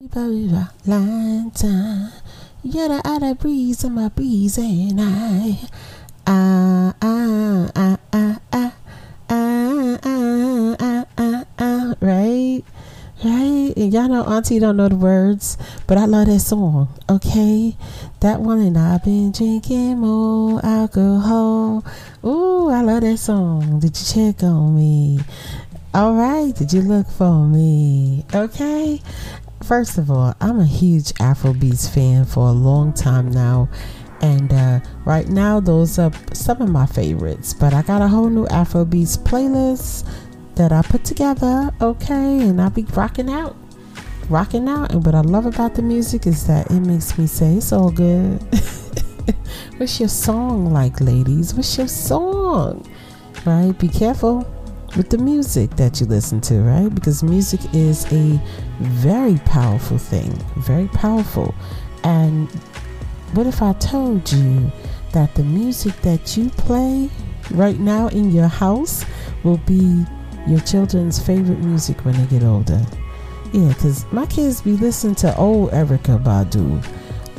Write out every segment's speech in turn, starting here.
Time. You're the other breeze of my breeze and I. Ah, ah, ah, ah, ah. Ah, ah, ah, ah, ah. Right? Right? And y'all know Auntie don't know the words, but I love that song. Okay? That one and I've been drinking more alcohol. Ooh, I love that song. Did you check on me? All right, did you look for me? Okay. First of all, I'm a huge Afrobeats fan for a long time now. And uh, right now, those are some of my favorites. But I got a whole new Afrobeats playlist that I put together, okay? And I'll be rocking out. Rocking out. And what I love about the music is that it makes me say, it's all good. What's your song like, ladies? What's your song? Right? Be careful with the music that you listen to, right? Because music is a very powerful thing, very powerful. And what if I told you that the music that you play right now in your house will be your children's favorite music when they get older? Yeah, because my kids be listening to old Erykah Badu,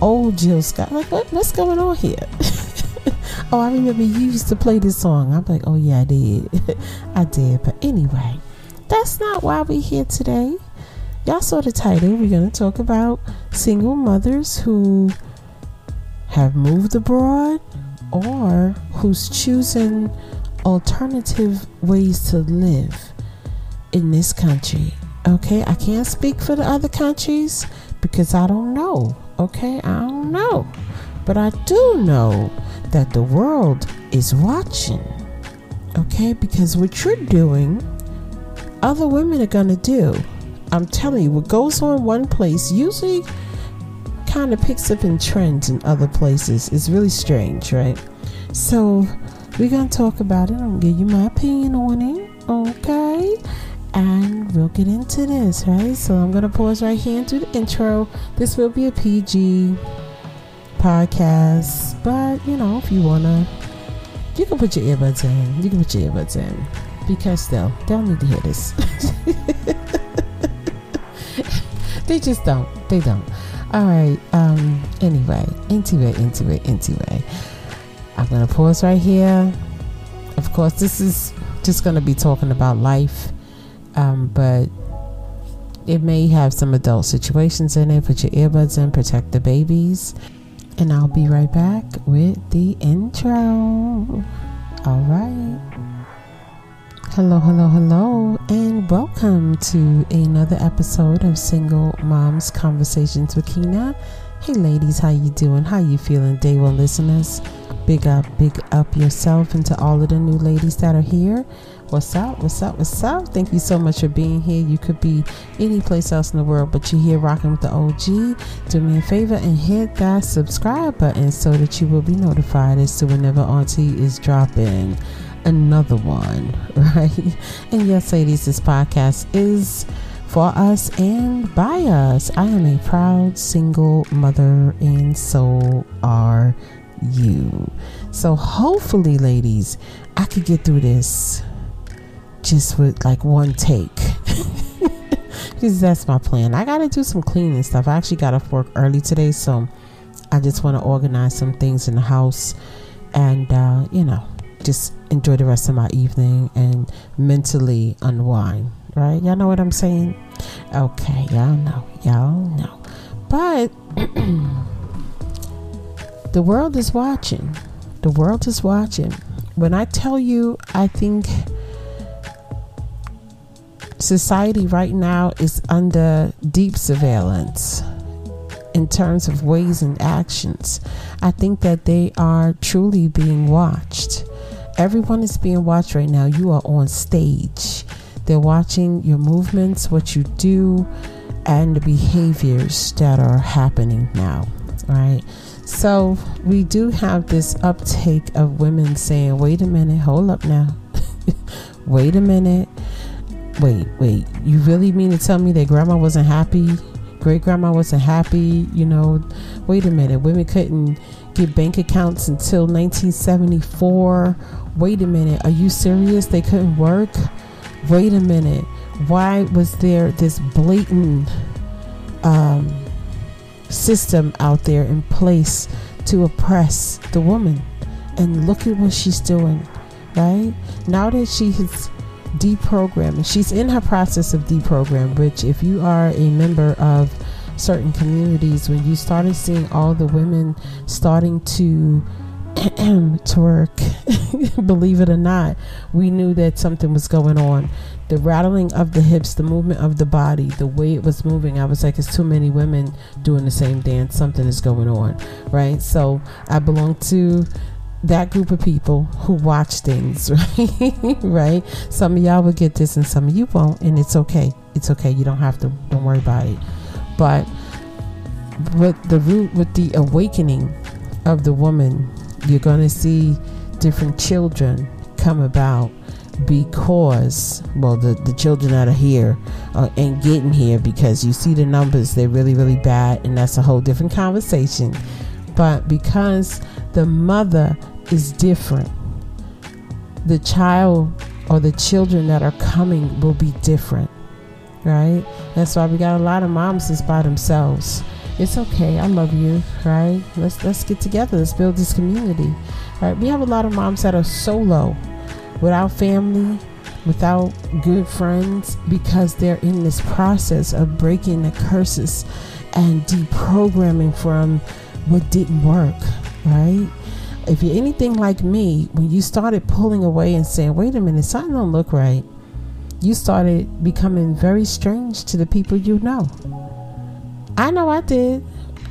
old Jill Scott. Like, what, what's going on here? oh, I remember you used to play this song. I'm like, oh yeah, I did. I did. But anyway, that's not why we're here today. Y'all saw the title. We're going to talk about single mothers who have moved abroad or who's choosing alternative ways to live in this country. Okay, I can't speak for the other countries because I don't know. Okay, I don't know. But I do know that the world is watching. Okay? Because what you're doing, other women are going to do. I'm telling you, what goes on one place usually kind of picks up in trends in other places. It's really strange, right? So, we're going to talk about it. I'm going to give you my opinion on it. Okay? And we'll get into this, right? So, I'm to pause right here and do the intro. This will be a PG podcast. But, you know, if you want to, you can put your earbuds in. You can put your earbuds in. Because they'll, they'll need to hear this. they just don't. They don't. All right. Um. Anyway, into it, into it, into it. I'm gonna pause right here. Of course, this is just gonna be talking about life, um, but it may have some adult situations in it. Put your earbuds in. Protect the babies and I'll be right back with the intro. All right. Hello, hello, hello, and welcome to another episode of Single Moms Conversations with Keyna. Hey, ladies, how you doing? How you feeling, day one listeners? Big up, big up yourself, and to all of the new ladies that are here. What's up? What's up? What's up? Thank you so much for being here. You could be any place else in the world, but you're here rocking with the OG. Do me a favor and hit that subscribe button so that you will be notified as to whenever Auntie is dropping another one, right? And yes, ladies, this podcast is for us and by us. I am a proud single mother, and so are you. So, hopefully, ladies, I could get through this just with like one take. because that's my plan. I gotta do some cleaning stuff. I actually got off work early today, so I just want to organize some things in the house and uh, you know, just enjoy the rest of my evening and mentally unwind. Right? Y'all know what I'm saying? Okay, y'all know. Y'all know. But the world is watching. The world is watching. When I tell you, I think society right now is under deep surveillance in terms of ways and actions. I think that they are truly being watched. Everyone is being watched right now. You are on stage. They're watching your movements, what you do, and the behaviors that are happening now, right? So, we do have this uptake of women saying, wait a minute, hold up now. wait a minute wait, wait, you really mean to tell me that grandma wasn't happy? Great grandma wasn't happy? You know, wait a minute, women couldn't get bank accounts until 1974. Wait a minute, are you serious? They couldn't work? Wait a minute, why was there this blatant um, system out there in place to oppress the woman. And look at what she's doing, right? Now that she has deprogrammed, she's in her process of deprogram, which, if you are a member of certain communities, when you started seeing all the women starting to twerk, believe it or not, we knew that something was going on. The rattling of the hips, the movement of the body, the way it was moving, I was like, it's too many women doing the same dance. Something is going on, right? So I belong to that group of people who watch things, right? right? Some of y'all will get this and some of you won't, and it's okay. It's okay. You don't have to, don't worry about it. But with the root, with the awakening of the woman you're going to see different children come about because well the, the children that are here uh, ain't getting here because you see the numbers they're really really bad and that's a whole different conversation. But because the mother is different the child or the children that are coming will be different right? That's why we got a lot of moms that's by themselves it's okay. I love you, right? Let's let's get together. Let's build this community. Right? We have a lot of moms that are solo, without family, without good friends, because they're in this process of breaking the curses and deprogramming from what didn't work, right? If you're anything like me, when you started pulling away and saying, wait a minute, something don't look right, you started becoming very strange to the people you know. I know I did.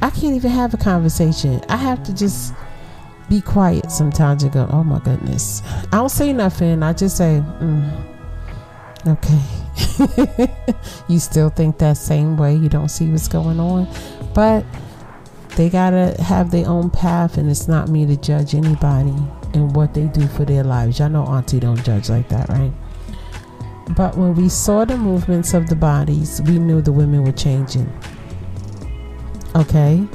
I can't even have a conversation. I have to just be quiet sometimes and go, oh my goodness. I don't say nothing. I just say, mm, okay. you still think that same way. You don't see what's going on. But they got to have their own path, and it's not me to judge anybody and what they do for their lives. Y'all know Auntie don't judge like that, right? But when we saw the movements of the bodies, we knew the women were changing okay?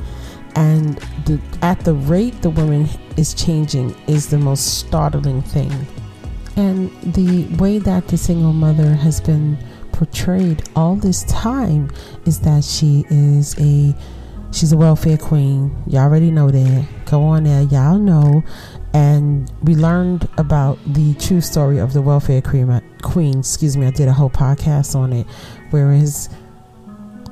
And the, at the rate the woman is changing is the most startling thing. And the way that the single mother has been portrayed all this time is that she is a she's a welfare queen. Y'all already know that. Go on there. Y'all know. And we learned about the true story of the welfare queen, queen. Excuse me. I did a whole podcast on it whereas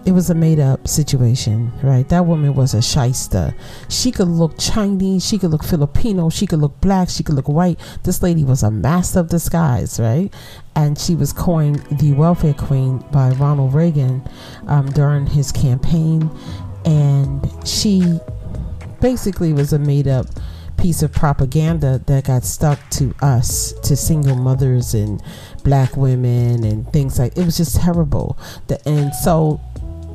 it was a made up situation, right? That woman was a shyster. She could look Chinese, she could look Filipino, she could look black, she could look white. This lady was a master of disguise, right? And she was coined the welfare queen by Ronald Reagan um, during his campaign. And she basically was a made up piece of propaganda that got stuck to us, to single mothers and black women and things like it was just terrible. The, and so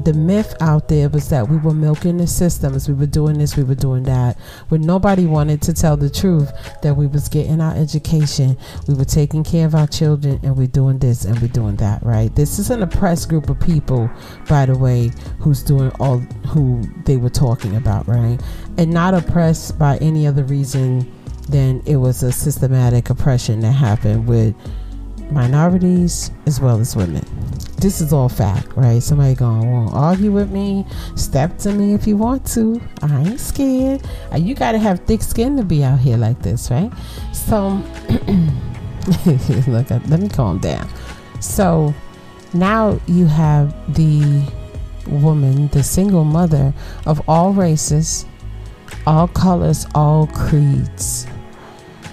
the myth out there was that we were milking the systems we were doing this we were doing that. But nobody wanted to tell the truth that we was getting our education. We were taking care of our children and we're doing this and we're doing that right? This is an oppressed group of people by the way who's doing all who they were talking about right? And not oppressed by any other reason than it was a systematic oppression that happened with minorities as well as women. This is all fact, right? Somebody gonna want argue with me, step to me if you want to. I ain't scared. Uh, you gotta have thick skin to be out here like this, right? So, look, let me calm down. So now you have the woman, the single mother of all races, all colors, all creeds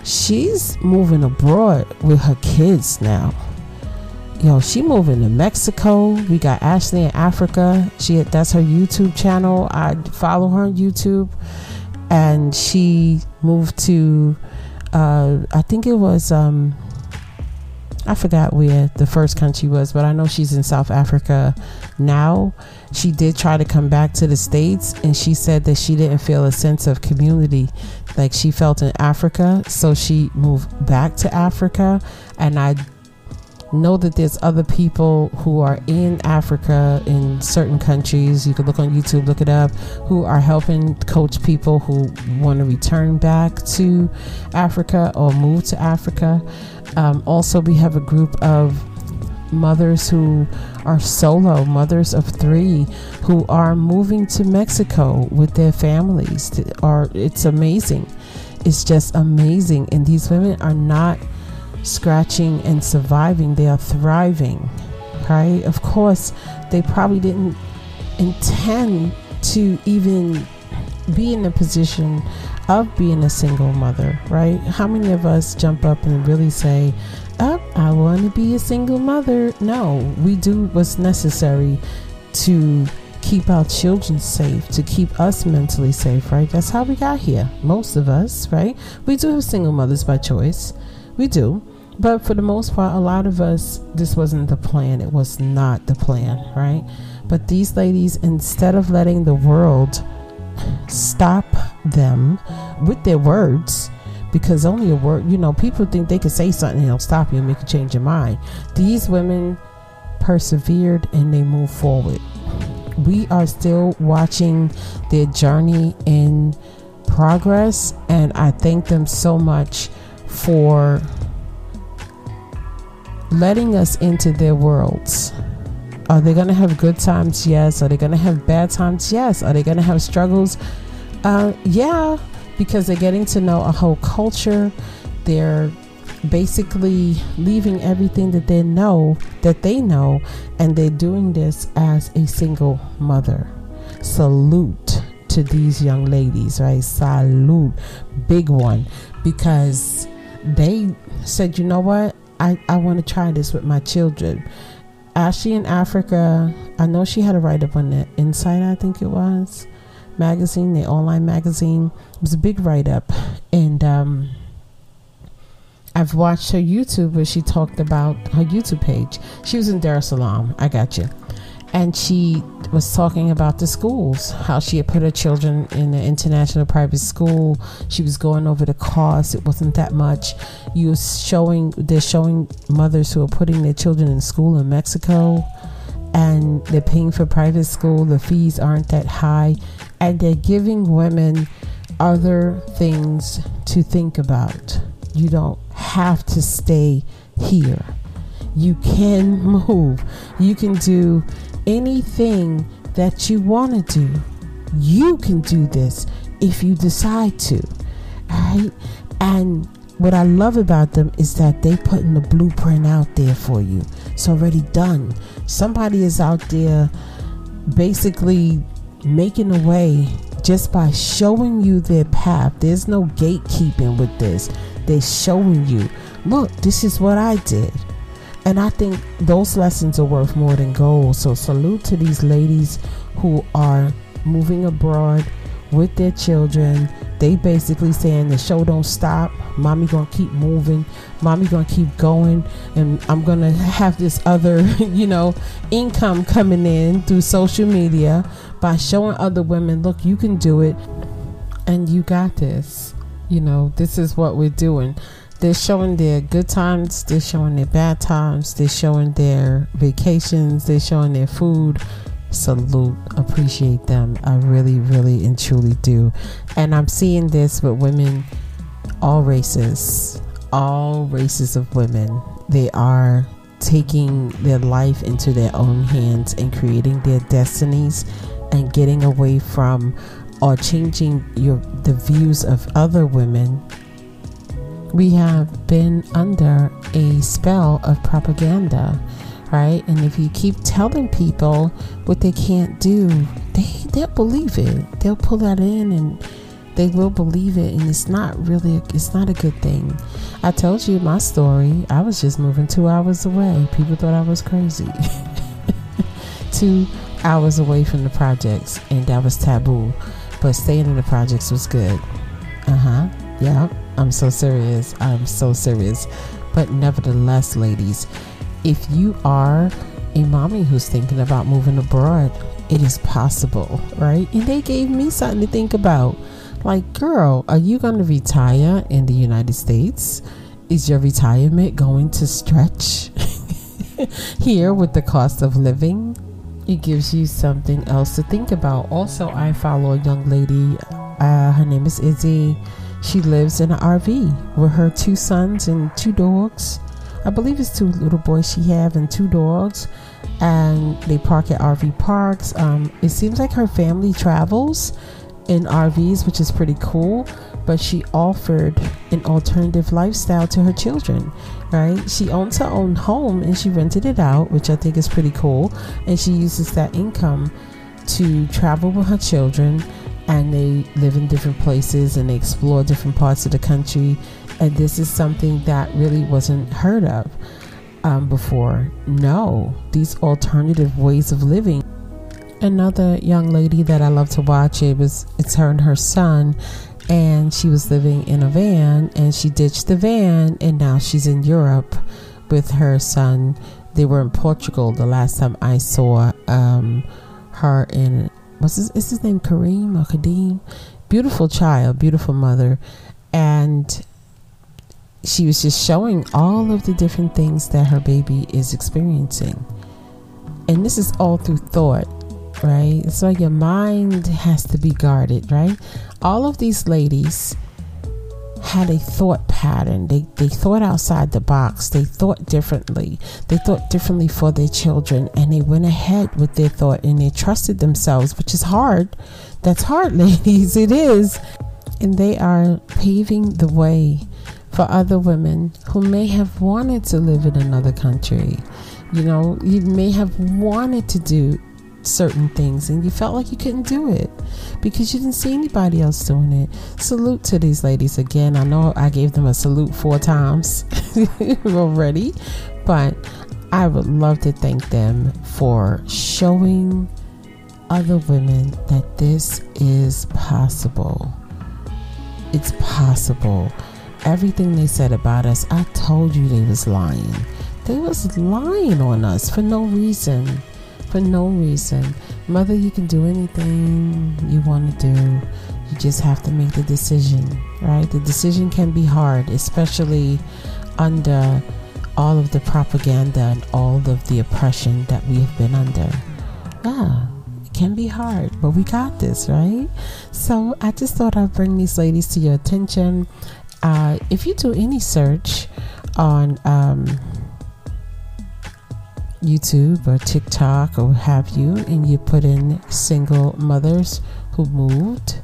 she's moving abroad with her kids now. Yo, she moving to Mexico. We got Ashley in Africa. She that's her YouTube channel. I follow her on YouTube, and she moved to, uh, I think it was um, I forgot where the first country was, but I know she's in South Africa now. She did try to come back to the States and she said that she didn't feel a sense of community like she felt in Africa. So she moved back to Africa. And I know that there's other people who are in Africa in certain countries. You can look on YouTube, look it up, who are helping coach people who want to return back to Africa or move to Africa. Um, also, we have a group of mothers who are solo, mothers of three, who are moving to Mexico with their families. Or it's amazing. It's just amazing. And these women are not scratching and surviving, they are thriving. Right? Of course, they probably didn't intend to even be in the position of being a single mother, right? How many of us jump up and really say, oh, I want to be a single mother? No, we do what's necessary to keep our children safe, to keep us mentally safe, right? That's how we got here. Most of us, right? We do have single mothers by choice. We do. But for the most part, a lot of us, this wasn't the plan. It was not the plan, right? But these ladies, instead of letting the world stop them with their words, because only a word, you know, people think they can say something and it'll stop you and make you change your mind. These women persevered and they moved forward. We are still watching their journey in progress, and I thank them so much for letting us into their worlds. Are they going to have good times? Yes. Are they going to have bad times? Yes. Are they going to have struggles? Uh, yeah, because they're getting to know a whole culture. They're basically leaving everything that they know that they know and they're doing this as a single mother salute to these young ladies right salute big one because they said you know what I, I want to try this with my children. Ashley in Africa, I know she had a write up on the Inside, I think it was, magazine, the online magazine. It was a big write up. And um, I've watched her YouTube where she talked about her YouTube page. She was in Dar es Salaam. I got you and she was talking about the schools, how she had put her children in an international private school. She was going over the cost; it wasn't that much. You were showing they're showing mothers who are putting their children in school in Mexico, and they're paying for private school. The fees aren't that high, and they're giving women other things to think about. You don't have to stay here. You can move. You can do anything that you want to do. You can do this if you decide to. Right? And what I love about them is that they putting the blueprint out there for you. It's already done. Somebody is out there basically making a way just by showing you their path. There's no gatekeeping with this. They're showing you, look, this is what I did. And I think those lessons are worth more than gold. So salute to these ladies who are moving abroad with their children. They basically saying the show don't stop. Mommy gonna keep moving. Mommy gonna keep going, and I'm gonna have this other, you know, income coming in through social media by showing other women, look, you can do it, and you got this. You know, this is what we're doing. They're showing their good times, they're showing their bad times, they're showing their vacations, they're showing their food. Salute, appreciate them. I really, really, and truly do. And I'm seeing this with women, all races, all races of women. They are taking their life into their own hands and creating their destinies and getting away from or changing your the views of other women we have been under a spell of propaganda, right? And if you keep telling people what they can't do, they they'll believe it. They'll pull that in and they will believe it and it's not really it's not a good thing. I told you my story. I was just moving two hours away. People thought i was crazy. Two hours away from the projects and that was taboo. But staying in the projects was good. Uh-huh. Yeah I'm so serious. I'm so serious. But nevertheless, ladies, if you are a mommy who's thinking about moving abroad, it is possible, right? And they gave me something to think about. Like, girl, are you going to retire in the United States? Is your retirement going to stretch here with the cost of living? It gives you something else to think about. Also, I follow a young lady. Uh, her name is Izzy she lives in an RV with her two sons and two dogs I believe it's two little boys she have and two dogs, and they park at RV parks. Um, it seems like her family travels in RVs, which is pretty cool. But she offered an alternative lifestyle to her children, right? She owns her own home and she rented it out, which I think is pretty cool. And she uses that income to travel with her children and they live in different places and they explore different parts of the country. And this is something that really wasn't heard of um, before. No, these alternative ways of living another young lady that I love to watch. It was it's her and her son, and she was living in a van, and she ditched the van, and now she's in Europe with her son. They were in Portugal the last time I saw um, her. In what's his, is his name Kareem or Kadeem? Beautiful child, beautiful mother, and she was just showing all of the different things that her baby is experiencing. And this is all through thought right? So your mind has to be guarded, right? All of these ladies had a thought pattern. They they thought outside the box. They thought differently. They thought differently for their children and they went ahead with their thought and they trusted themselves, which is hard. That's hard, ladies. It is. And they are paving the way for other women who may have wanted to live in another country. You know, you may have wanted to do certain things and you felt like you couldn't do it because you didn't see anybody else doing it. Salute to these ladies again. I know I gave them a salute four times already, but I would love to thank them for showing other women that this is possible. It's possible. Everything they said about us, I told you they was lying. They was lying on us for no reason for no reason. Mother, you can do anything you want to do. You just have to make the decision, right? The decision can be hard, especially under all of the propaganda and all of the oppression that we have been under. Yeah, it can be hard, but we got this, right? So I just thought I'd bring these ladies to your attention. Uh, if you do any search on, um, YouTube or TikTok or have you, and you put in single mothers who moved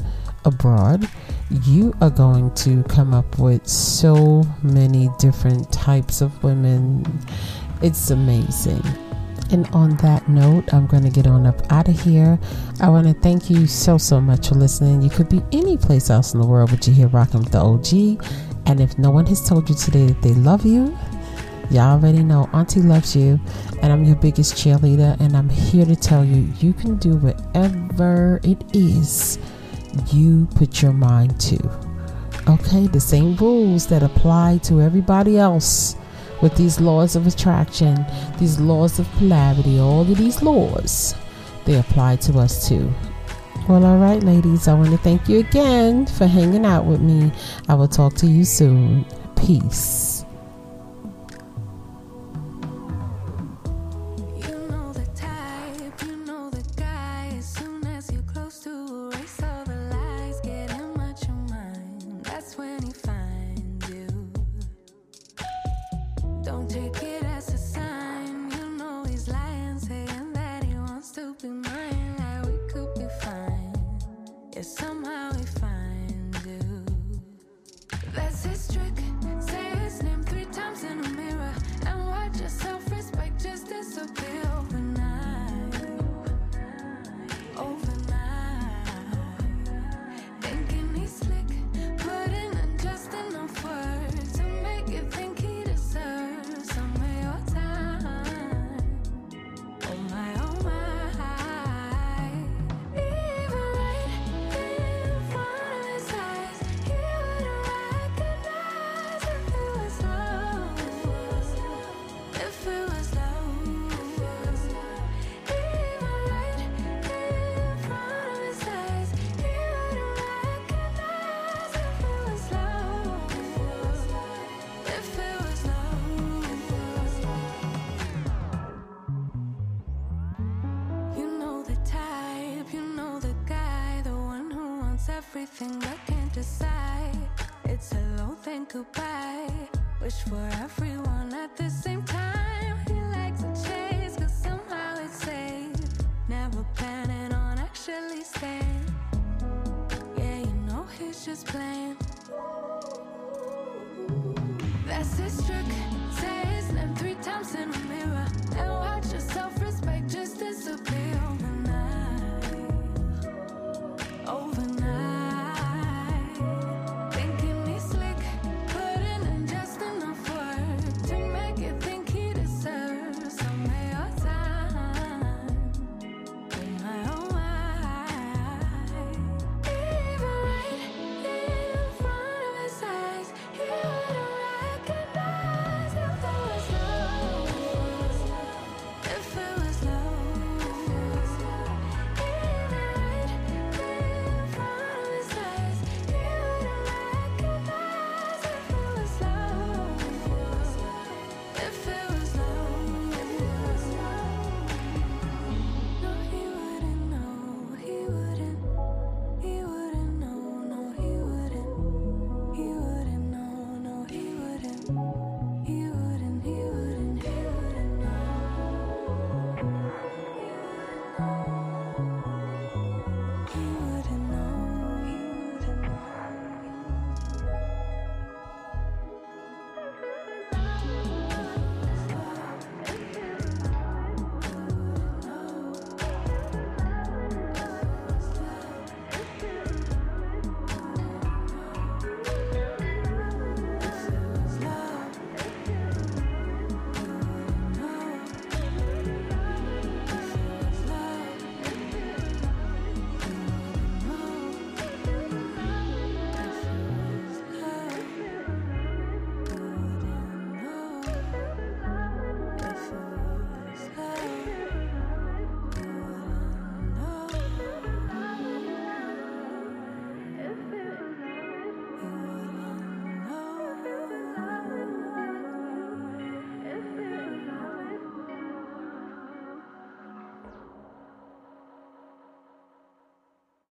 abroad, you are going to come up with so many different types of women. It's amazing. And on that note, I'm going to get on up out of here. I want to thank you so, so much for listening. You could be any place else in the world, but you're here rocking with the OG. And if no one has told you today that they love you, Y'all already know Auntie loves you, and I'm your biggest cheerleader, and I'm here to tell you you can do whatever it is you put your mind to. Okay, the same rules that apply to everybody else with these laws of attraction, these laws of polarity, all of these laws, they apply to us too. Well, all right, ladies, I want to thank you again for hanging out with me. I will talk to you soon. Peace. Everything but can't decide. It's hello, then goodbye. He's just